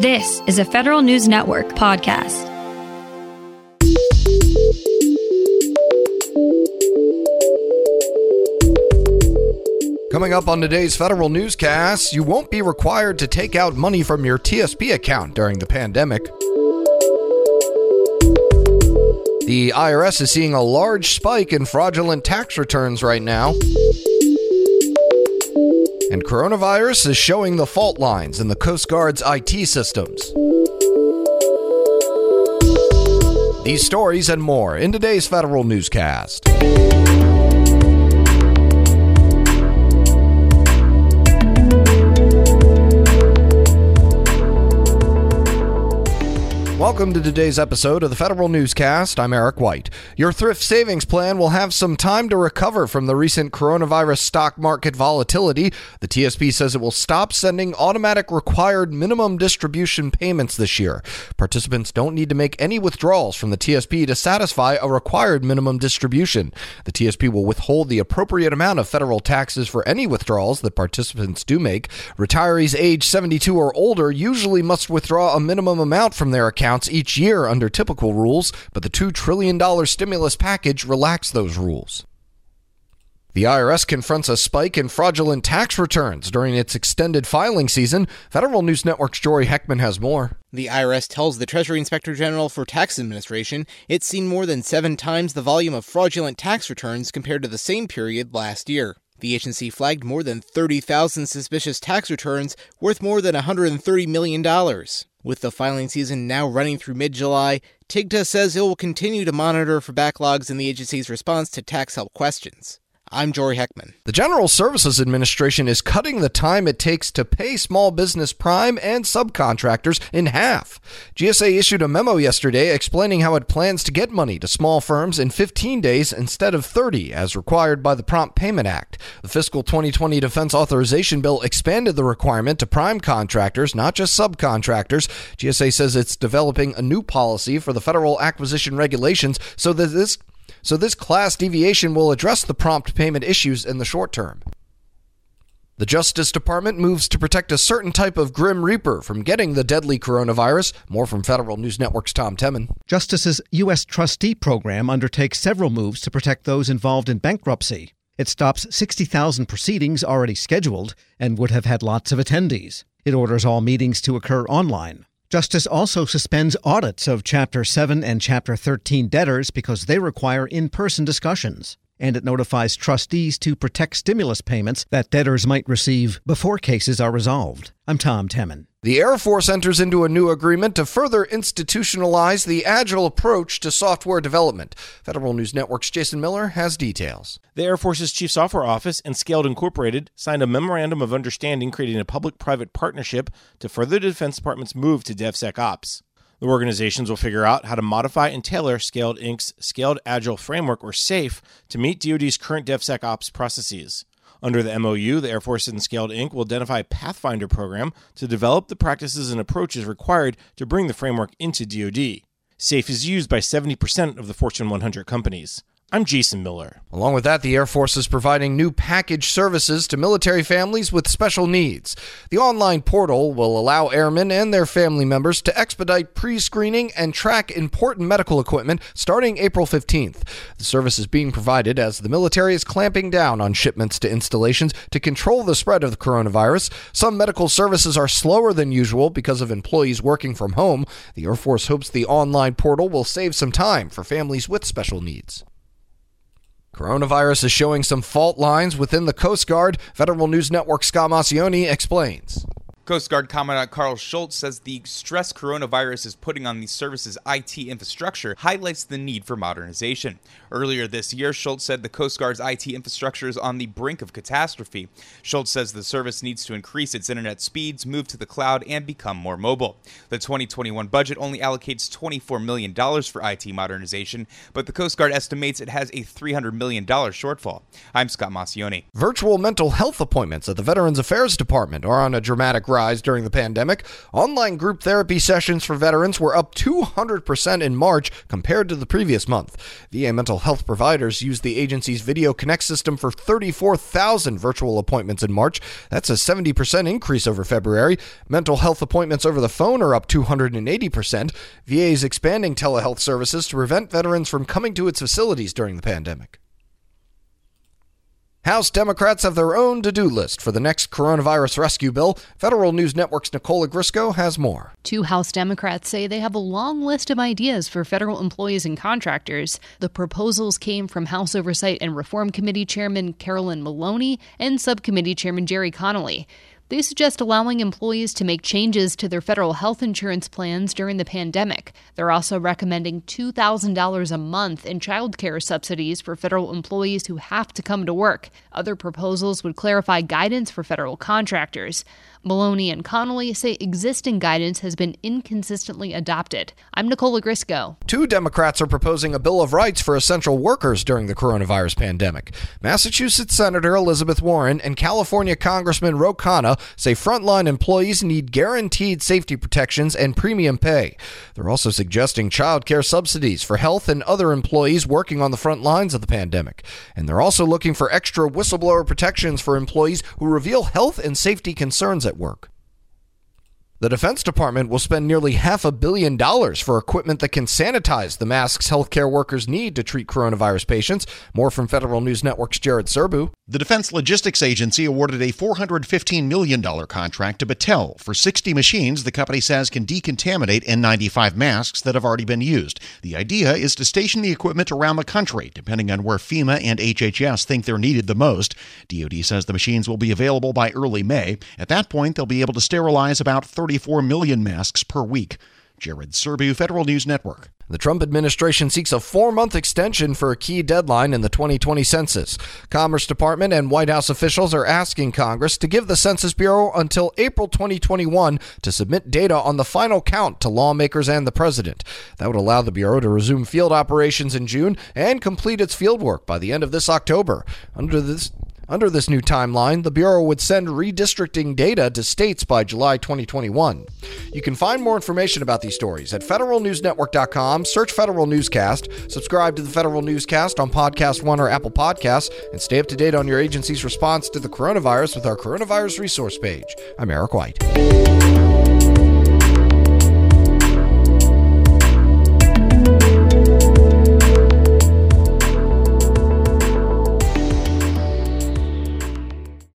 This is a Federal News Network podcast. Coming up on today's federal newscast, you won't be required to take out money from your TSP account during the pandemic. The IRS is seeing a large spike in fraudulent tax returns right now. And coronavirus is showing the fault lines in the Coast Guard's IT systems. These stories and more in today's federal newscast. Welcome to today's episode of the Federal Newscast. I'm Eric White. Your thrift savings plan will have some time to recover from the recent coronavirus stock market volatility. The TSP says it will stop sending automatic required minimum distribution payments this year. Participants don't need to make any withdrawals from the TSP to satisfy a required minimum distribution. The TSP will withhold the appropriate amount of federal taxes for any withdrawals that participants do make. Retirees age 72 or older usually must withdraw a minimum amount from their account accounts each year under typical rules, but the $2 trillion stimulus package relaxed those rules. The IRS confronts a spike in fraudulent tax returns during its extended filing season. Federal News Network's Jory Heckman has more. The IRS tells the Treasury Inspector General for Tax Administration it's seen more than seven times the volume of fraudulent tax returns compared to the same period last year. The agency flagged more than 30,000 suspicious tax returns worth more than $130 million. With the filing season now running through mid July, TIGTA says it will continue to monitor for backlogs in the agency's response to tax help questions. I'm Jory Heckman. The General Services Administration is cutting the time it takes to pay small business prime and subcontractors in half. GSA issued a memo yesterday explaining how it plans to get money to small firms in 15 days instead of 30, as required by the Prompt Payment Act. The fiscal 2020 Defense Authorization Bill expanded the requirement to prime contractors, not just subcontractors. GSA says it's developing a new policy for the federal acquisition regulations so that this so this class deviation will address the prompt payment issues in the short term. The Justice Department moves to protect a certain type of Grim Reaper from getting the deadly coronavirus. More from Federal News Network's Tom Temin. Justice's U.S. trustee program undertakes several moves to protect those involved in bankruptcy. It stops 60,000 proceedings already scheduled and would have had lots of attendees. It orders all meetings to occur online. Justice also suspends audits of Chapter 7 and Chapter 13 debtors because they require in person discussions. And it notifies trustees to protect stimulus payments that debtors might receive before cases are resolved. I'm Tom Temin. The Air Force enters into a new agreement to further institutionalize the agile approach to software development. Federal News Network's Jason Miller has details. The Air Force's Chief Software Office and Scaled Incorporated signed a memorandum of understanding creating a public private partnership to further the Defense Department's move to DevSecOps. The organizations will figure out how to modify and tailor Scaled Inc.'s Scaled Agile Framework, or SAFE, to meet DoD's current DevSecOps processes. Under the MOU, the Air Force and Scaled Inc. will identify a Pathfinder program to develop the practices and approaches required to bring the framework into DoD. SAFE is used by 70% of the Fortune 100 companies. I'm Jason Miller. Along with that, the Air Force is providing new package services to military families with special needs. The online portal will allow airmen and their family members to expedite pre screening and track important medical equipment starting April 15th. The service is being provided as the military is clamping down on shipments to installations to control the spread of the coronavirus. Some medical services are slower than usual because of employees working from home. The Air Force hopes the online portal will save some time for families with special needs. Coronavirus is showing some fault lines within the Coast Guard. Federal News Network Scott Maucione explains. Coast Guard Commandant Karl Schultz says the stress coronavirus is putting on the service's IT infrastructure highlights the need for modernization. Earlier this year, Schultz said the Coast Guard's IT infrastructure is on the brink of catastrophe. Schultz says the service needs to increase its internet speeds, move to the cloud, and become more mobile. The 2021 budget only allocates $24 million for IT modernization, but the Coast Guard estimates it has a $300 million shortfall. I'm Scott Maucione. Virtual mental health appointments at the Veterans Affairs Department are on a dramatic rise rise during the pandemic. Online group therapy sessions for veterans were up 200% in March compared to the previous month. VA mental health providers used the agency's Video Connect system for 34,000 virtual appointments in March. That's a 70% increase over February. Mental health appointments over the phone are up 280%. VA is expanding telehealth services to prevent veterans from coming to its facilities during the pandemic. House Democrats have their own to do list for the next coronavirus rescue bill. Federal News Network's Nicole Ogrysko has more. Two House Democrats say they have a long list of ideas for federal employees and contractors. The proposals came from House Oversight and Reform Committee Chairman Carolyn Maloney and Subcommittee Chairman Gerry Connolly. They suggest allowing employees to make changes to their federal health insurance plans during the pandemic. They're also recommending $2,000 a month in child care subsidies for federal employees who have to come to work. Other proposals would clarify guidance for federal contractors. Maloney and Connolly say existing guidance has been inconsistently adopted. I'm Nicole Ogrysko. Two Democrats are proposing a Bill of Rights for essential workers during the coronavirus pandemic. Massachusetts Senator Elizabeth Warren and California Congressman Ro Khanna say frontline employees need guaranteed safety protections and premium pay. They're also suggesting child care subsidies for health and other employees working on the front lines of the pandemic. And they're also looking for extra whistleblower protections for employees who reveal health and safety concerns at work. The Defense Department will spend nearly half a billion dollars for equipment that can sanitize the masks healthcare workers need to treat coronavirus patients. More from Federal News Network's Jared Serbu. The Defense Logistics Agency awarded a $415 million contract to Battelle for 60 machines the company says can decontaminate N95 masks that have already been used. The idea is to station the equipment around the country, depending on where FEMA and HHS think they're needed the most. DoD says the machines will be available by early May. At that point, they'll be able to sterilize about 30 34 million masks per week. Jared Serbu, Federal News Network. The Trump administration seeks a four month extension for a key deadline in the 2020 census. Commerce Department and White House officials are asking Congress to give the Census Bureau until April 2021 to submit data on the final count to lawmakers and the president. That would allow the Bureau to resume field operations in June and complete its fieldwork by the end of this October. Under this under this new timeline, the Bureau would send redistricting data to states by July 2021. You can find more information about these stories at federalnewsnetwork.com, search Federal Newscast, subscribe to the Federal Newscast on Podcast One or Apple Podcasts, and stay up to date on your agency's response to the coronavirus with our coronavirus resource page. I'm Eric White.